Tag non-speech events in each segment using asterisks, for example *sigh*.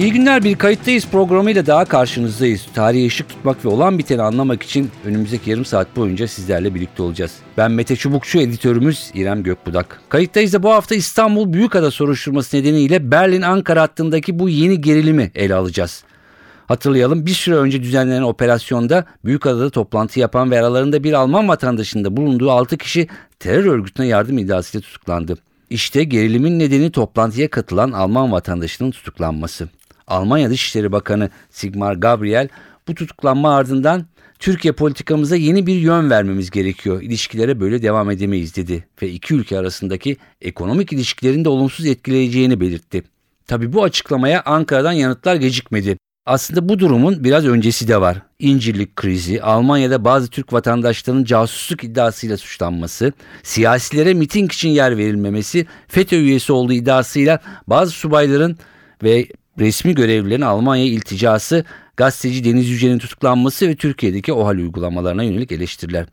İyi günler bir kayıttayız programıyla daha karşınızdayız. Tarihe ışık tutmak ve olan biteni anlamak için önümüzdeki yarım saat boyunca sizlerle birlikte olacağız. Ben Mete Çubukçu, editörümüz İrem Gökbudak. Kayıttayız da bu hafta İstanbul Büyükada soruşturması nedeniyle Berlin-Ankara hattındaki bu yeni gerilimi ele alacağız. Hatırlayalım bir süre önce düzenlenen operasyonda Büyükada'da toplantı yapan ve aralarında bir Alman vatandaşında bulunduğu 6 kişi terör örgütüne yardım iddiasıyla tutuklandı. İşte gerilimin nedeni toplantıya katılan Alman vatandaşının tutuklanması. Almanya Dışişleri Bakanı Sigmar Gabriel bu tutuklanma ardından Türkiye politikamıza yeni bir yön vermemiz gerekiyor. İlişkilere böyle devam edemeyiz dedi ve iki ülke arasındaki ekonomik ilişkilerin de olumsuz etkileyeceğini belirtti. Tabi bu açıklamaya Ankara'dan yanıtlar gecikmedi. Aslında bu durumun biraz öncesi de var. İncirlik krizi, Almanya'da bazı Türk vatandaşlarının casusluk iddiasıyla suçlanması, siyasilere miting için yer verilmemesi, FETÖ üyesi olduğu iddiasıyla bazı subayların ve resmi görevlilerin Almanya ilticası, gazeteci Deniz Yücel'in tutuklanması ve Türkiye'deki OHAL uygulamalarına yönelik eleştiriler.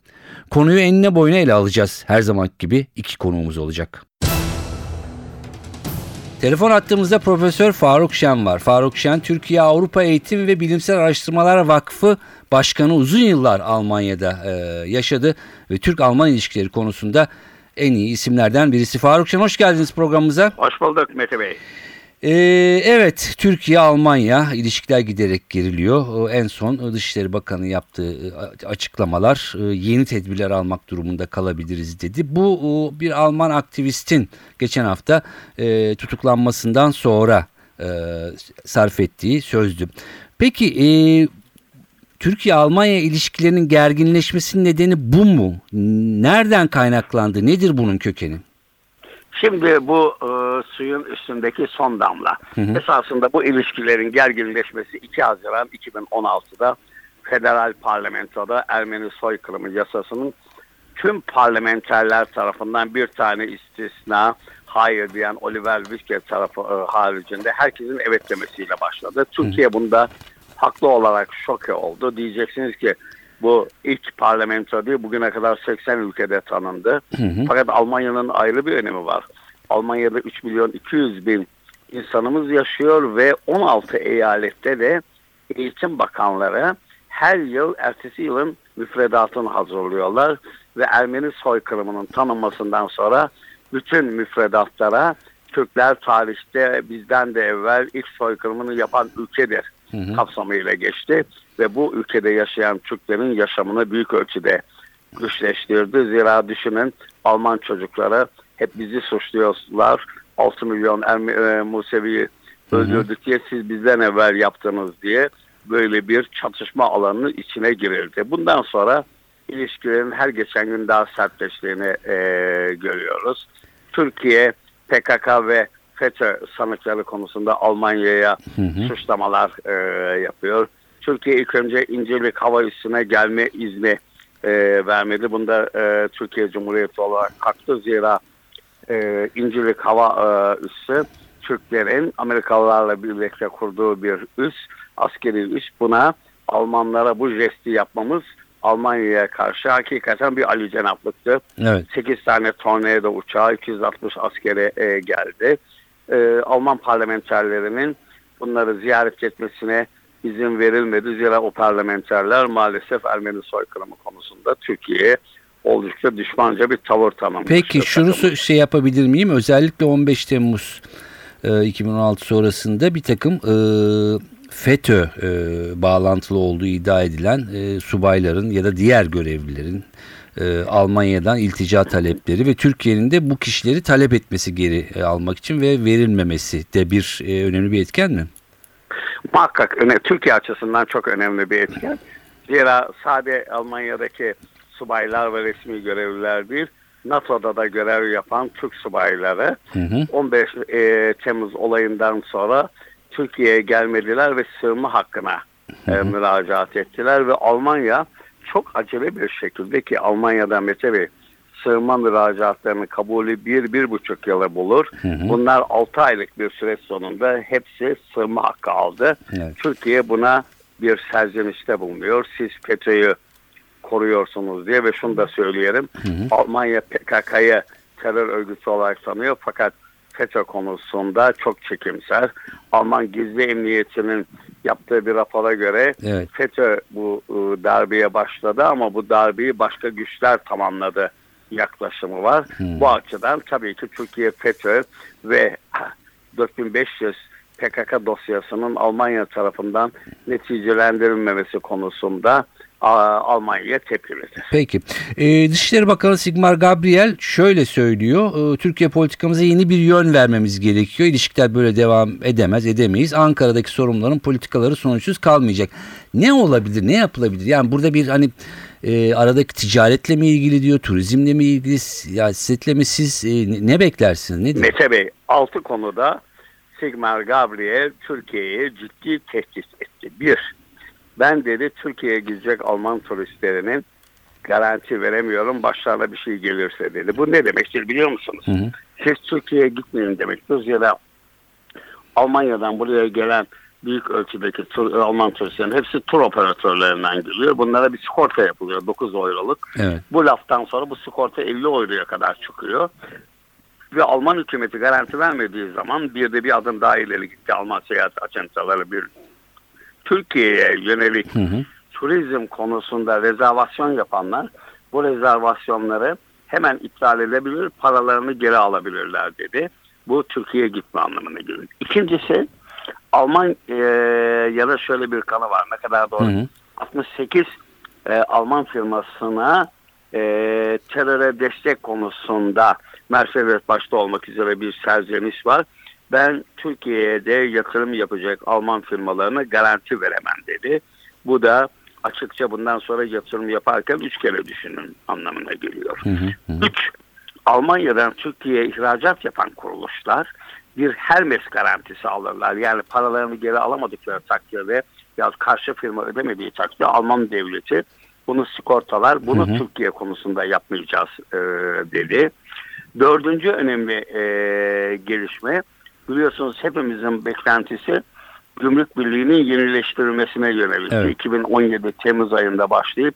Konuyu enine boyuna ele alacağız. Her zaman gibi iki konuğumuz olacak. Telefon attığımızda Profesör Faruk Şen var. Faruk Şen, Türkiye Avrupa Eğitim ve Bilimsel Araştırmalar Vakfı Başkanı uzun yıllar Almanya'da e, yaşadı ve Türk-Alman ilişkileri konusunda en iyi isimlerden birisi. Faruk Şen hoş geldiniz programımıza. Hoş bulduk Mete Bey. Ee, evet Türkiye-Almanya ilişkiler giderek geriliyor. En son Dışişleri Bakanı yaptığı e, açıklamalar e, yeni tedbirler almak durumunda kalabiliriz dedi. Bu bir Alman aktivistin geçen hafta e, tutuklanmasından sonra sarf ettiği sözdü. Peki Türkiye-Almanya ilişkilerinin gerginleşmesinin nedeni bu mu? Nereden kaynaklandı? Nedir bunun kökeni? Şimdi bu e, suyun üstündeki son damla. Hı hı. Esasında bu ilişkilerin gerginleşmesi 2 Haziran 2016'da federal parlamentoda Ermeni soykırımı yasasının tüm parlamenterler tarafından bir tane istisna hayır diyen Oliver Wittke tarafı e, haricinde herkesin evet demesiyle başladı. Türkiye hı. bunda haklı olarak şoke oldu. Diyeceksiniz ki bu ilk parlamento değil bugüne kadar 80 ülkede tanındı. Hı hı. Fakat Almanya'nın ayrı bir önemi var. Almanya'da 3 milyon 200 bin insanımız yaşıyor ve 16 eyalette de eğitim bakanları her yıl ertesi yılın müfredatını hazırlıyorlar ve Ermeni soykırımının tanınmasından sonra bütün müfredatlara Türkler tarihte bizden de evvel ilk soykırımını yapan ülkedir hı hı. kapsamıyla geçti ve bu ülkede yaşayan Türklerin yaşamını büyük ölçüde güçleştirdi. Zira düşünün Alman çocukları hep bizi suçluyorlar. 6 milyon Erme, e, Musevi'yi öldürdük diye siz bizden evvel yaptınız diye böyle bir çatışma alanının içine girildi. Bundan sonra ilişkilerin her geçen gün daha sertleştiğini e, görüyoruz. Türkiye, PKK ve FETÖ sanıkları konusunda Almanya'ya suçlamalar e, yapıyor. Türkiye ilk önce İncirlik hava üssüne gelme izni e, vermedi. Bunda e, Türkiye Cumhuriyeti olarak haklı zira e, İncirlik hava e, üssü Türklerin Amerikalılarla birlikte kurduğu bir üs, askeri üs. Buna Almanlara bu jesti yapmamız Almanya'ya karşı hakikaten bir Ali Cenaplıktı. Evet. 8 tane tornado uçağı, 260 askere e, geldi. E, Alman parlamenterlerinin bunları ziyaret etmesine izin verilmedi. Zira o parlamenterler maalesef Ermeni soykırımı konusunda Türkiye'ye oldukça düşmanca bir tavır tanımlamıştır. Peki şunu şey yapabilir miyim? Özellikle 15 Temmuz e, 2016 sonrasında bir takım e, FETÖ e, bağlantılı olduğu iddia edilen e, subayların ya da diğer görevlilerin e, Almanya'dan iltica talepleri ve Türkiye'nin de bu kişileri talep etmesi geri e, almak için ve verilmemesi de bir e, önemli bir etken mi? Muhakkak Türkiye açısından çok önemli bir etken. Zira sade Almanya'daki subaylar ve resmi görevliler değil, NATO'da da görev yapan Türk subayları hı hı. 15 e, Temmuz olayından sonra Türkiye'ye gelmediler ve sığınma hakkına hı hı. E, müracaat ettiler ve Almanya çok acele bir şekilde ki Almanya'da Mete Bey sığınma müracaatlarının kabulü bir, bir buçuk yılı bulur. Bunlar altı aylık bir süreç sonunda hepsi sığınma hakkı aldı. Evet. Türkiye buna bir serzenişte bulunuyor. Siz FETÖ'yü koruyorsunuz diye ve şunu da söyleyelim. Almanya PKK'yı terör örgütü olarak tanıyor fakat FETÖ konusunda çok çekimser. Alman gizli emniyetinin yaptığı bir rapora göre Evet. FETÖ bu e, darbeye başladı ama bu darbeyi başka güçler tamamladı yaklaşımı var. Bu açıdan tabii ki Türkiye FETÖ ve *clears throat* 4500 PKK dosyasının Almanya tarafından neticelendirilmemesi konusunda Almanya'ya tepkilidir. Peki. Ee, Dışişleri Bakanı Sigmar Gabriel şöyle söylüyor. Ee, Türkiye politikamıza yeni bir yön vermemiz gerekiyor. İlişkiler böyle devam edemez, edemeyiz. Ankara'daki sorunların politikaları sonuçsuz kalmayacak. Ne olabilir, ne yapılabilir? Yani burada bir hani e, aradaki ticaretle mi ilgili diyor, turizmle mi ilgili, siyasetle mi siz e, ne beklersiniz? Nedir? Mete Bey altı konuda Sigmar Gabriel Türkiye'ye ciddi tehdit etti. Bir, ben dedi Türkiye'ye gidecek Alman turistlerinin garanti veremiyorum başlarına bir şey gelirse dedi. Bu ne demektir biliyor musunuz? Hı hı. Siz Türkiye'ye gitmeyin demektir ya da Almanya'dan buraya gelen büyük ölçüdeki tur, Alman turistlerin hepsi tur operatörlerinden geliyor. Bunlara bir sigorta yapılıyor 9 euroluk. Evet. Bu laftan sonra bu sigorta 50 euroya kadar çıkıyor. Ve Alman hükümeti garanti vermediği zaman bir de bir adım daha ileri gitti Alman seyahat ajantaları bir Türkiye'ye yönelik Hı hı. turizm konusunda rezervasyon yapanlar bu rezervasyonları hemen iptal edebilir, paralarını geri alabilirler dedi. Bu Türkiye'ye gitme anlamına geliyor. İkincisi Alman e, ya da şöyle bir kanı var ne kadar doğru. Hı hı. 68 e, Alman firmasına e, teröre destek konusunda Mercedes başta olmak üzere bir serzeniş var. Ben Türkiye'de yatırım yapacak Alman firmalarına garanti veremem dedi. Bu da açıkça bundan sonra yatırım yaparken üç kere düşünün anlamına geliyor. Hı. Hı hı. Üç, Almanya'dan Türkiye'ye ihracat yapan kuruluşlar bir Hermes garantisi alırlar. Yani paralarını geri alamadıkları takdirde ya karşı firma ödemediği takdirde Alman devleti bunu sigortalar. Bunu Hı hı. Türkiye konusunda yapmayacağız e, dedi. Dördüncü önemli e, gelişme biliyorsunuz hepimizin beklentisi Gümrük Birliği'nin yenileştirilmesine yönelik. Evet. 2017 Temmuz ayında başlayıp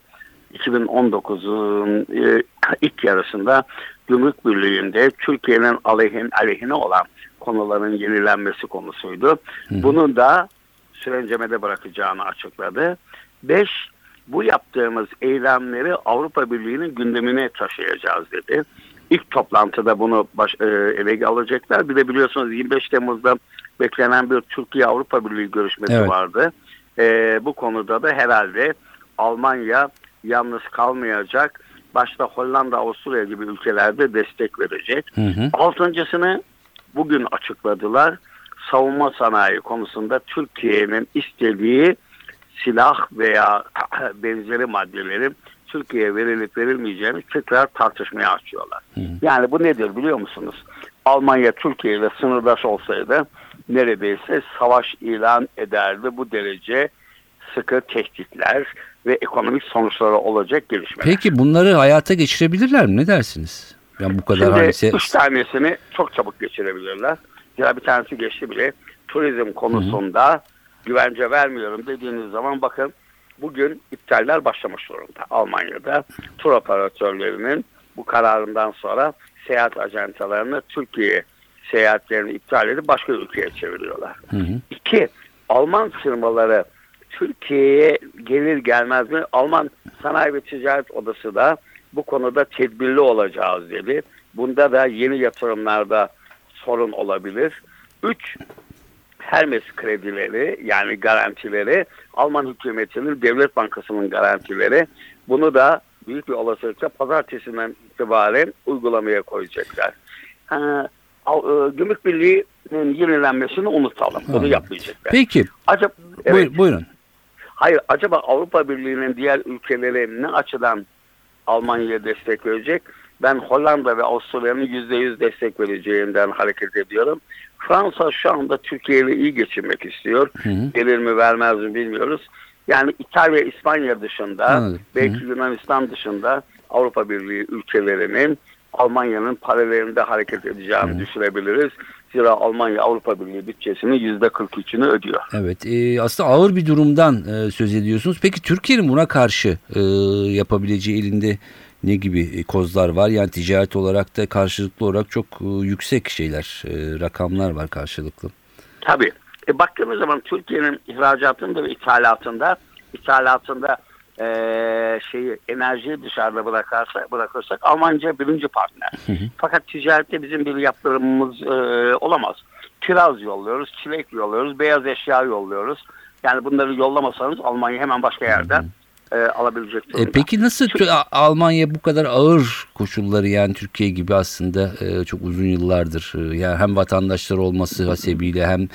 2019'un e, ilk yarısında Gümrük Birliği'nde Türkiye'nin aleyhin, aleyhine olan konuların yenilenmesi konusuydu. Bunu da sürencemede bırakacağını açıkladı. Beş, bu yaptığımız eylemleri Avrupa Birliği'nin gündemine taşıyacağız dedi. İlk toplantıda bunu baş, e, ele alacaklar. Bir de biliyorsunuz 25 Temmuz'da beklenen bir Türkiye Avrupa Birliği görüşmesi Evet. vardı. E, bu konuda da herhalde Almanya yalnız kalmayacak. Başta Hollanda, Avusturya gibi ülkelerde destek verecek. Hı hı. Altıncısını bugün açıkladılar. Savunma sanayi konusunda Türkiye'nin istediği silah veya *clears throat* benzeri maddelerin Türkiye'ye verilip verilmeyeceğini tekrar tartışmaya açıyorlar. Yani bu nedir biliyor musunuz? Almanya Türkiye ile sınırdaş olsaydı neredeyse savaş ilan ederdi. Bu derece sıkı tehditler ve ekonomik sonuçları olacak gelişmeler. Peki bunları hayata geçirebilirler mi? Ne dersiniz? Yani bu kadar Şimdi se- üç tanesini çok çabuk geçirebilirler. Ya bir tanesi geçti bile. Turizm konusunda güvence vermiyorum dediğiniz zaman bakın bugün iptaller başlamış durumda. Almanya'da tur operatörlerinin bu kararından sonra seyahat ajantalarını Türkiye seyahatlerini iptal edip başka ülkeye çeviriyorlar. Hı hı. İki, Alman firmaları Türkiye'ye gelir gelmez mi? Alman Sanayi ve Ticaret Odası da bu konuda tedbirli olacağız dedi. Bunda da yeni yatırımlarda sorun olabilir. Üç, Hermes kredileri yani garantileri Alman hükümetinin Devlet Bankası'nın garantileri bunu da büyük bir olasılıkla pazartesinden itibaren uygulamaya koyacaklar. Ha, e, Gümrük Birliği'nin yenilenmesini unutalım. Bunu yapmayacaklar. Peki. Acaba, evet, Buyur- buyurun. hayır, acaba Avrupa Birliği'nin diğer ülkeleri ne açıdan Almanya'ya destek verecek? Ben Hollanda ve Avusturya'nın %100 destek vereceğinden hareket ediyorum. Fransa şu anda Türkiye ile iyi geçinmek istiyor. Hı hı. Gelir mi vermez mi bilmiyoruz. Yani İtalya, İspanya dışında, Anladım. belki Hı Yunanistan dışında Avrupa Birliği ülkelerinin Almanya'nın paralelinde hareket edeceğini düşünebiliriz. Zira Almanya Avrupa Birliği bütçesinin %43'ünü ödüyor. Evet e, aslında ağır bir durumdan e, söz ediyorsunuz. Peki Türkiye'nin buna karşı e, yapabileceği elinde ne gibi e, kozlar var? Yani ticaret olarak da karşılıklı olarak çok e, yüksek şeyler, e, rakamlar var karşılıklı. Tabii. E, baktığımız zaman Türkiye'nin ihracatında ve ithalatında ithalatında e, şeyi enerjiyi dışarıda bırakarsa bırakırsak Almanca birinci partner. Fakat ticarette bizim bir yaptırımımız e, olamaz. Kiraz yolluyoruz, çilek yolluyoruz, beyaz eşya yolluyoruz. Yani bunları yollamasanız Almanya hemen başka yerden e, alabilecek E, durumda. peki nasıl A- Almanya bu kadar ağır koşulları yani Türkiye gibi aslında e, çok uzun yıllardır e, yani hem vatandaşlar olması hasebiyle hem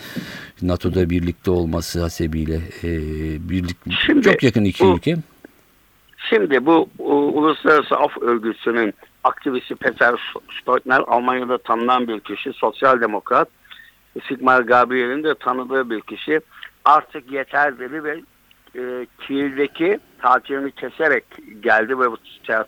NATO'da birlikte olması hasebiyle e, birlik Şimdi çok yakın iki bu- ülke. Şimdi bu Uluslararası Af Örgütü'nün aktivisti Peter Stoitner Almanya'da tanınan bir kişi, sosyal demokrat. Sigmar Gabriel'in de tanıdığı bir kişi. Artık yeter dedi ve e, Kiev'deki tatilini keserek geldi ve bu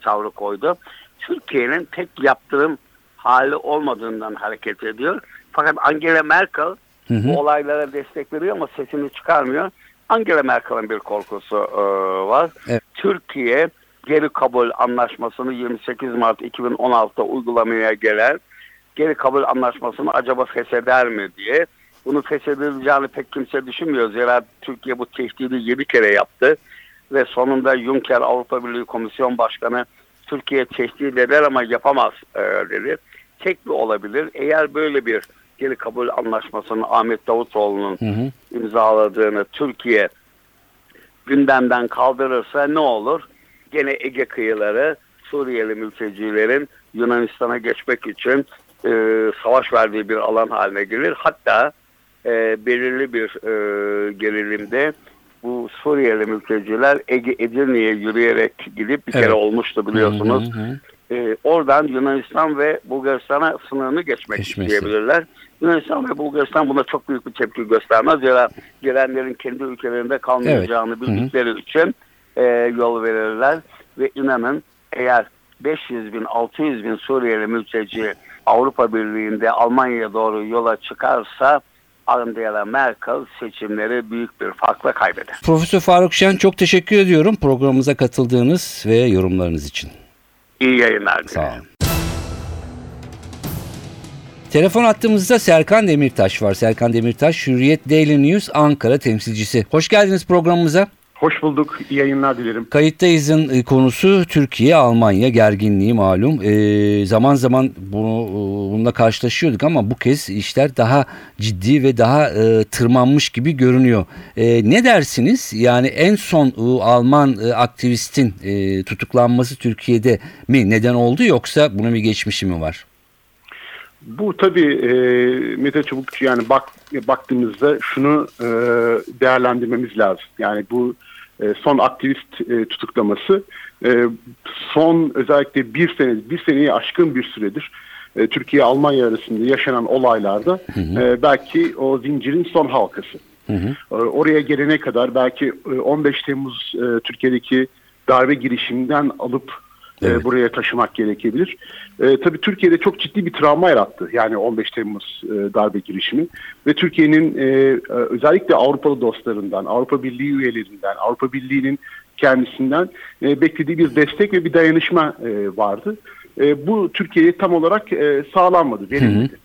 tavrı koydu. Türkiye'nin tek yaptırım hali olmadığından hareket ediyor. Fakat Angela Merkel bu olaylara destek veriyor ama sesini çıkarmıyor. Angela Merkel'in bir korkusu e, var. Evet. Türkiye geri kabul anlaşmasını 28 Mart 2016'da uygulamaya gelen geri kabul anlaşmasını acaba fesheder mi diye. Bunu feshedileceğini pek kimse düşünmüyor. Zira Türkiye bu tehdidi 7 kere yaptı. Ve sonunda Juncker Avrupa Birliği Komisyon Başkanı Türkiye tehdit eder ama yapamaz e, dedi. Tek bir olabilir. Eğer böyle bir geri kabul anlaşmasını Ahmet Davutoğlu'nun Hı hı. imzaladığını Türkiye gündemden kaldırırsa ne olur? Gene Ege kıyıları Suriyeli mültecilerin Yunanistan'a geçmek için e, savaş verdiği bir alan haline gelir. Hatta e, belirli bir e, gerilimde bu Suriyeli mülteciler Ege Edirne'ye yürüyerek gidip bir Evet. kere olmuştu biliyorsunuz. Hı hı hı. E, oradan Yunanistan ve Bulgaristan'a sınırını geçmek Geçmesi. isteyebilirler. Yunanistan ve Bulgaristan buna çok büyük bir tepki göstermez. Zira gelenlerin kendi ülkelerinde kalmayacağını Evet. Hı hı. bildikleri için e, yol verirler. Ve inanın eğer 500 bin 600 bin Suriyeli mülteci Avrupa Birliği'nde Almanya'ya doğru yola çıkarsa Angela Merkel seçimleri büyük bir farkla kaybeder. Profesör Faruk Şen çok teşekkür ediyorum programımıza katıldığınız ve yorumlarınız için. İyi yayınlar. Sağ olun. Telefon attığımızda Serkan Demirtaş var. Serkan Demirtaş, Hürriyet Daily News Ankara temsilcisi. Hoş geldiniz programımıza. Hoş bulduk. İyi yayınlar dilerim. Kayıttayız'ın e, konusu Türkiye-Almanya gerginliği malum. E, zaman zaman bunu e, bununla karşılaşıyorduk ama bu kez işler daha ciddi ve daha e, tırmanmış gibi görünüyor. E, ne dersiniz? Yani en son e, Alman e, aktivistin e, tutuklanması Türkiye'de mi neden oldu yoksa bunun bir geçmişi mi var? Bu tabii e, Mete Çubukçu yani bak baktığımızda şunu e, değerlendirmemiz lazım. Yani bu son aktivist e, tutuklaması. E, son özellikle bir sene bir seneyi aşkın bir süredir e, Türkiye Almanya arasında yaşanan olaylarda e, belki o zincirin son halkası. E, Oraya gelene kadar belki e, 15 Temmuz e, Türkiye'deki darbe girişiminden alıp e, Evet. buraya taşımak gerekebilir. E, tabii Türkiye'de çok ciddi bir travma yarattı. Yani 15 Temmuz e, darbe girişimi ve Türkiye'nin e, e, özellikle Avrupalı dostlarından, Avrupa Birliği üyelerinden, Avrupa Birliği'nin kendisinden e, beklediği bir destek ve bir dayanışma e, vardı. E, bu Türkiye'ye tam olarak e, sağlanmadı, verilmedi.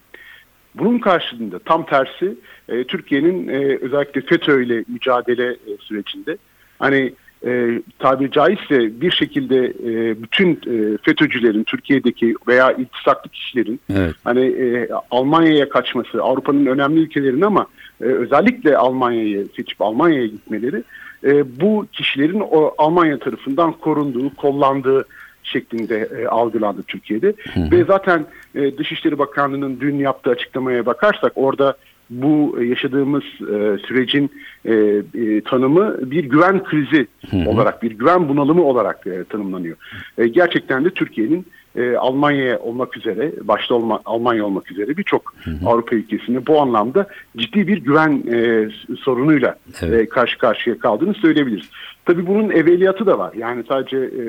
Bunun karşılığında tam tersi e, Türkiye'nin e, özellikle FETÖ ile mücadele e, sürecinde hani e, tabiri caizse bir şekilde e, bütün e, FETÖ'cülerin Türkiye'deki veya iltisaklı kişilerin Evet. hani e, Almanya'ya kaçması, Avrupa'nın önemli ülkelerinin ama e, özellikle Almanya'yı seçip Almanya'ya gitmeleri e, bu kişilerin o Almanya tarafından korunduğu, kollandığı şeklinde e, algılandı Türkiye'de. Ve zaten e, Dışişleri Bakanlığı'nın dün yaptığı açıklamaya bakarsak orada bu e, yaşadığımız e, sürecin e, e, tanımı bir güven krizi olarak, bir güven bunalımı olarak e, tanımlanıyor. E, gerçekten de Türkiye'nin e, Almanya olmak üzere, başta olma, Almanya olmak üzere birçok Avrupa ülkesinde bu anlamda ciddi bir güven e, sorunuyla Evet. e, karşı karşıya kaldığını söyleyebiliriz. Tabii bunun evveliyatı da var. Yani sadece e,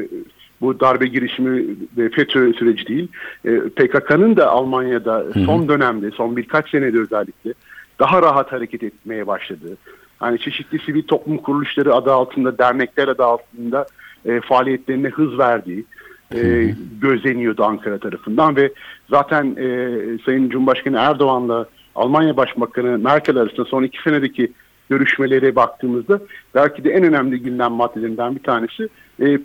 Bu darbe girişimi ve FETÖ süreci değil. E, PKK'nın da Almanya'da son dönemde, son birkaç senede özellikle daha rahat hareket etmeye başladığı, hani çeşitli sivil toplum kuruluşları adı altında, dernekler adı altında e, faaliyetlerine hız verdiği e, gözleniyordu Ankara tarafından ve zaten e, Sayın Cumhurbaşkanı Erdoğan'la Almanya Başbakanı Merkel arasında son iki senedeki görüşmelere baktığımızda belki de en önemli gündem maddelerinden bir tanesi e,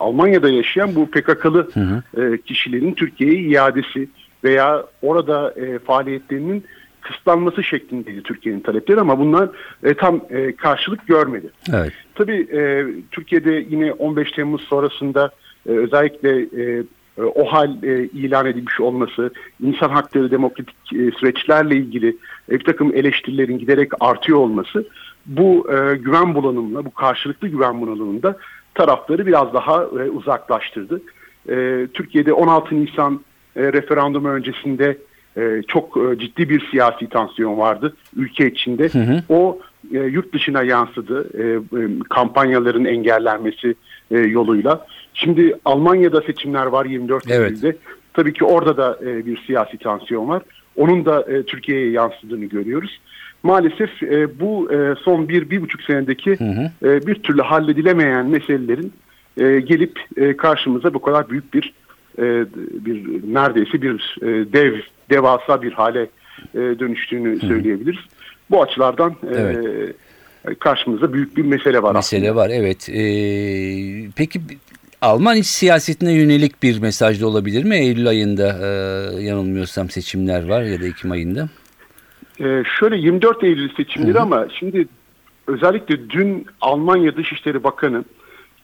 Almanya'da yaşayan bu PKK'lı e, kişilerin Türkiye'ye iadesi veya orada e, faaliyetlerinin kısıtlanması şeklindeydi Türkiye'nin talepleri ama bunlar e, tam e, karşılık görmedi. Evet. Tabii e, Türkiye'de yine 15 Temmuz sonrasında e, özellikle e, o hal e, ilan edilmiş olması, insan hakları demokratik e, süreçlerle ilgili bir takım eleştirilerin giderek artıyor olması bu e, güven bulanımına, bu karşılıklı güven bulanımında tarafları biraz daha e, uzaklaştırdı. E, Türkiye'de 16 Nisan e, referandumu öncesinde e, çok e, ciddi bir siyasi tansiyon vardı ülke içinde. O e, yurt dışına yansıdı e, e, kampanyaların engellenmesi e, yoluyla. Şimdi Almanya'da seçimler var 24 Evet. Eylül'de. Tabii ki orada da e, bir siyasi tansiyon var. Onun da e, Türkiye'ye yansıdığını görüyoruz. Maalesef e, bu e, son bir, bir buçuk senedeki e, bir türlü halledilemeyen meselelerin e, gelip e, karşımıza bu kadar büyük bir e, bir neredeyse bir e, dev devasa bir hale e, dönüştüğünü söyleyebiliriz. Bu açılardan e, karşımızda büyük bir mesele var Mesele var evet. Ee, peki Alman iç siyasetine yönelik bir mesaj da olabilir mi? Eylül ayında e, yanılmıyorsam seçimler var ya da Ekim ayında. Ee, şöyle 24 Eylül seçimleri ama şimdi özellikle dün Almanya Dışişleri Bakanı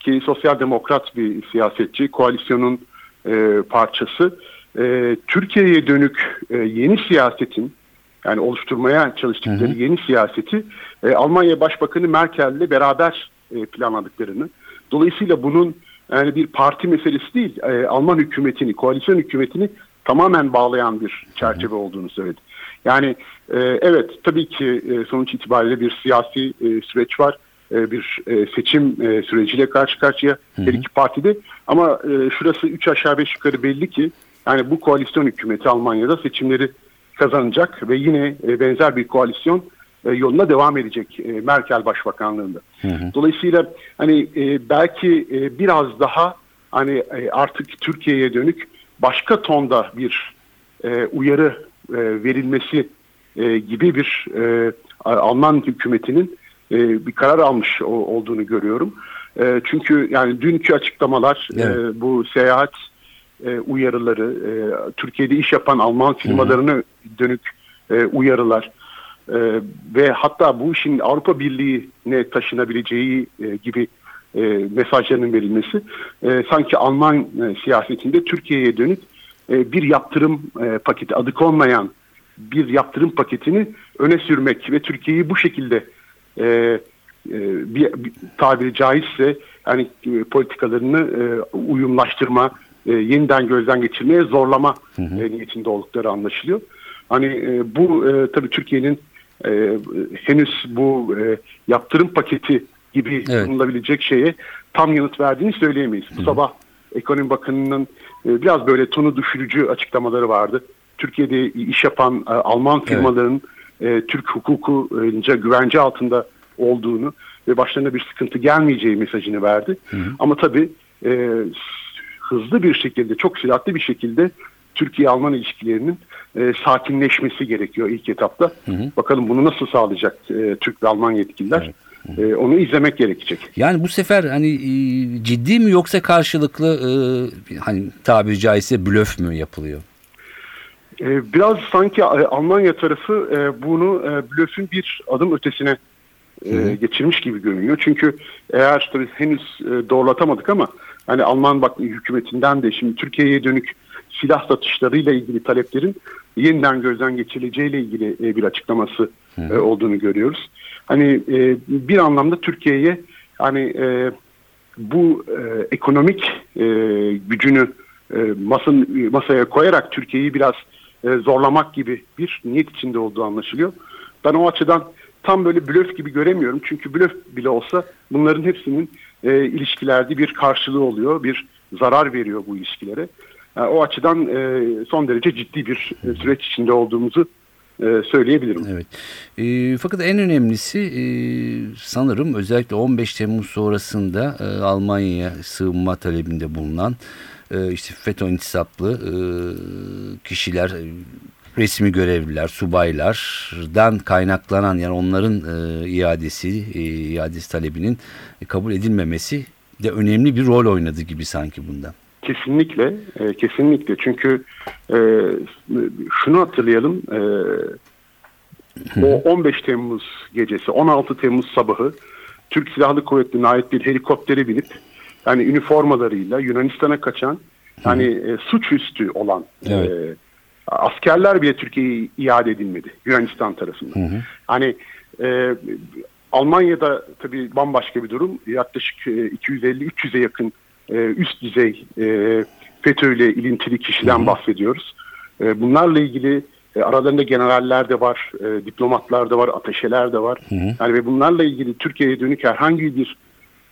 ki sosyal demokrat bir siyasetçi, koalisyonun e, parçası, e, Türkiye'ye dönük e, yeni siyasetin yani oluşturmaya çalıştıkları yeni siyaseti e, Almanya Başbakanı Merkel'le beraber e, planladıklarını. Dolayısıyla bunun yani bir parti meselesi değil, e, Alman hükümetini, koalisyon hükümetini tamamen bağlayan bir çerçeve olduğunu söyledi. Yani e, evet tabii ki e, sonuç itibariyle bir siyasi e, süreç var. E, bir e, seçim e, süreciyle karşı karşıya her iki partide. Ama e, şurası üç aşağı beş yukarı belli ki yani bu koalisyon hükümeti Almanya'da seçimleri kazanacak ve yine e, benzer bir koalisyon yoluna devam edecek e, Merkel Başbakanlığında. Dolayısıyla hani e, belki e, biraz daha hani e, artık Türkiye'ye dönük başka tonda bir e, uyarı e, verilmesi e, gibi bir e, Alman hükümetinin e, bir karar almış olduğunu görüyorum. E, çünkü yani dünkü açıklamalar e, Evet. bu seyahat e, uyarıları, e, Türkiye'de iş yapan Alman firmalarına dönük e, uyarılar e, ve hatta bu işin Avrupa Birliği'ne taşınabileceği e, gibi e, mesajlarının verilmesi e, sanki Alman e, siyasetinde Türkiye'ye dönük e, bir yaptırım e, paketi adı konmayan bir yaptırım paketini öne sürmek ve Türkiye'yi bu şekilde e, e, bir, bir tabiri caizse yani e, politikalarını e, uyumlaştırma, e, yeniden gözden geçirmeye zorlama e, niyetinde oldukları anlaşılıyor. Hani e, bu e, tabii Türkiye'nin e, henüz bu e, yaptırım paketi gibi Evet. sunulabilecek şeye tam yanıt verdiğini söyleyemeyiz. Bu sabah Ekonomi Bakanı'nın e, biraz böyle tonu düşürücü açıklamaları vardı. Türkiye'de iş yapan e, Alman firmaların e, Türk hukukunca güvence altında olduğunu ve başlarına bir sıkıntı gelmeyeceği mesajını verdi. Ama tabii e, hızlı bir şekilde, çok süratli bir şekilde Türkiye-Alman ilişkilerinin e, sakinleşmesi gerekiyor ilk etapta. Bakalım bunu nasıl sağlayacak e, Türk ve Alman yetkililer? E, onu izlemek gerekecek. Yani bu sefer hani e, ciddi mi yoksa karşılıklı e, hani tabiri caizse blöf mü yapılıyor? Biraz sanki Almanya tarafı e, bunu blöfün bir adım ötesine e, geçirmiş gibi görünüyor. Çünkü eğer tabii henüz e, doğrulatamadık ama hani Alman bak hükümetinden de şimdi Türkiye'ye dönük silah satışlarıyla ilgili taleplerin yeniden gözden geçirileceğiyle ilgili e, bir açıklaması e, olduğunu görüyoruz. Hani e, bir anlamda Türkiye'ye hani e, bu e, ekonomik e, gücünü e, masın, masaya koyarak Türkiye'yi biraz e, zorlamak gibi bir niyet içinde olduğu anlaşılıyor. Ben o açıdan tam böyle blöf gibi göremiyorum. Çünkü blöf bile olsa bunların hepsinin e, ilişkilerde bir karşılığı oluyor, bir zarar veriyor bu ilişkilere. O açıdan e, son derece ciddi bir e, süreç içinde olduğumuzu e, söyleyebilirim. Evet. E, fakat en önemlisi e, sanırım özellikle 15 Temmuz sonrasında e, Almanya'ya sığınma talebinde bulunan e, işte FETÖ intisaplı e, kişiler, resmi görevliler, subaylardan kaynaklanan yani onların e, iadesi, e, iadesi talebinin kabul edilmemesi de önemli bir rol oynadı gibi sanki bunda. Kesinlikle, e, kesinlikle. Çünkü e, şunu hatırlayalım, e, o 15 Temmuz gecesi, 16 Temmuz sabahı Türk Silahlı Kuvvetleri'ne ait bir helikoptere binip yani üniformalarıyla Yunanistan'a kaçan yani e, suçüstü olan Evet. e, askerler bile Türkiye'ye iade edilmedi Yunanistan tarafından. Hani e, Almanya'da tabii bambaşka bir durum. Yaklaşık e, 250-300'e yakın e, üst düzey e, FETÖ ile ilintili kişiden bahsediyoruz. E, bunlarla ilgili e, aralarında generaller de var, e, diplomatlar da var, ateşeler de var. Yani ve bunlarla ilgili Türkiye'ye dönük herhangi bir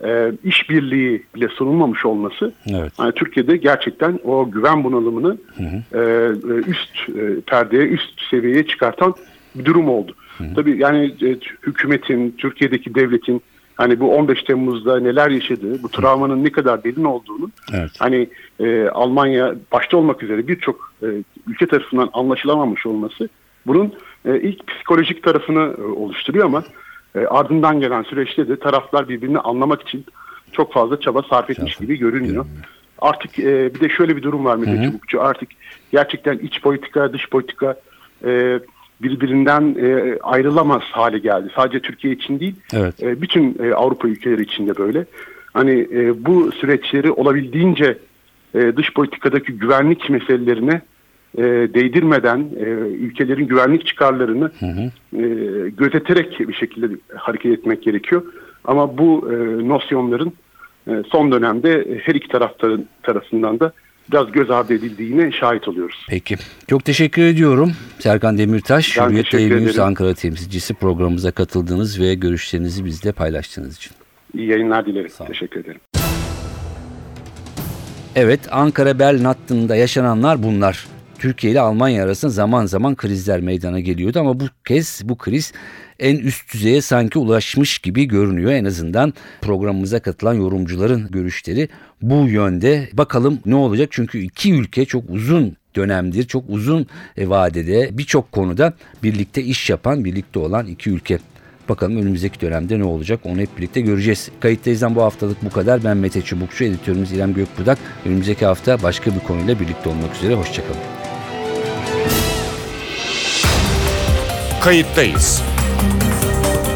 e, işbirliği bile sunulmamış olması Evet. yani Türkiye'de gerçekten o güven bunalımını e, e, üst e, perdeye, üst seviyeye çıkartan bir durum oldu. Tabii yani e, hükümetin, Türkiye'deki devletin hani bu 15 Temmuz'da neler yaşadığı, bu travmanın ne kadar derin olduğunu Evet. hani e, Almanya başta olmak üzere birçok e, ülke tarafından anlaşılamamış olması bunun e, ilk psikolojik tarafını e, oluşturuyor ama e, ardından gelen süreçte de taraflar birbirini anlamak için çok fazla çaba sarf etmiş gibi görünmüyor. Artık e, bir de şöyle bir durum var Mete Çubukçu. Artık gerçekten iç politika, dış politika e, birbirinden e, ayrılamaz hale geldi. Sadece Türkiye için değil, Evet. e, bütün e, Avrupa ülkeleri için de böyle. Hani e, bu süreçleri olabildiğince e, dış politikadaki güvenlik meselelerine e, değdirmeden e, ülkelerin güvenlik çıkarlarını e, gözeterek bir şekilde hareket etmek gerekiyor. Ama bu e, nosyonların e, son dönemde her iki taraftarın tarafından da biraz göz ardı edildiğine şahit oluyoruz. Peki. Çok teşekkür ediyorum. Serkan Demirtaş, Ben Hürriyet ederim. Ankara temsilcisi programımıza katıldığınız ve görüşlerinizi bizle paylaştığınız için. İyi yayınlar dilerim. Teşekkür ederim. Evet, Ankara Berlin hattında yaşananlar bunlar. Türkiye ile Almanya arasında zaman zaman krizler meydana geliyordu ama bu kez bu kriz en üst düzeye sanki ulaşmış gibi görünüyor. En azından programımıza katılan yorumcuların görüşleri bu yönde. Bakalım ne olacak çünkü iki ülke çok uzun dönemdir, çok uzun e, vadede birçok konuda birlikte iş yapan, birlikte olan iki ülke. Bakalım önümüzdeki dönemde ne olacak onu hep birlikte göreceğiz. Kayıttayızdan bu haftalık bu kadar. Ben Mete Çubukçu, editörümüz İrem Gökbudak. Önümüzdeki hafta başka bir konuyla birlikte olmak üzere. Hoşçakalın. Kayıttayız.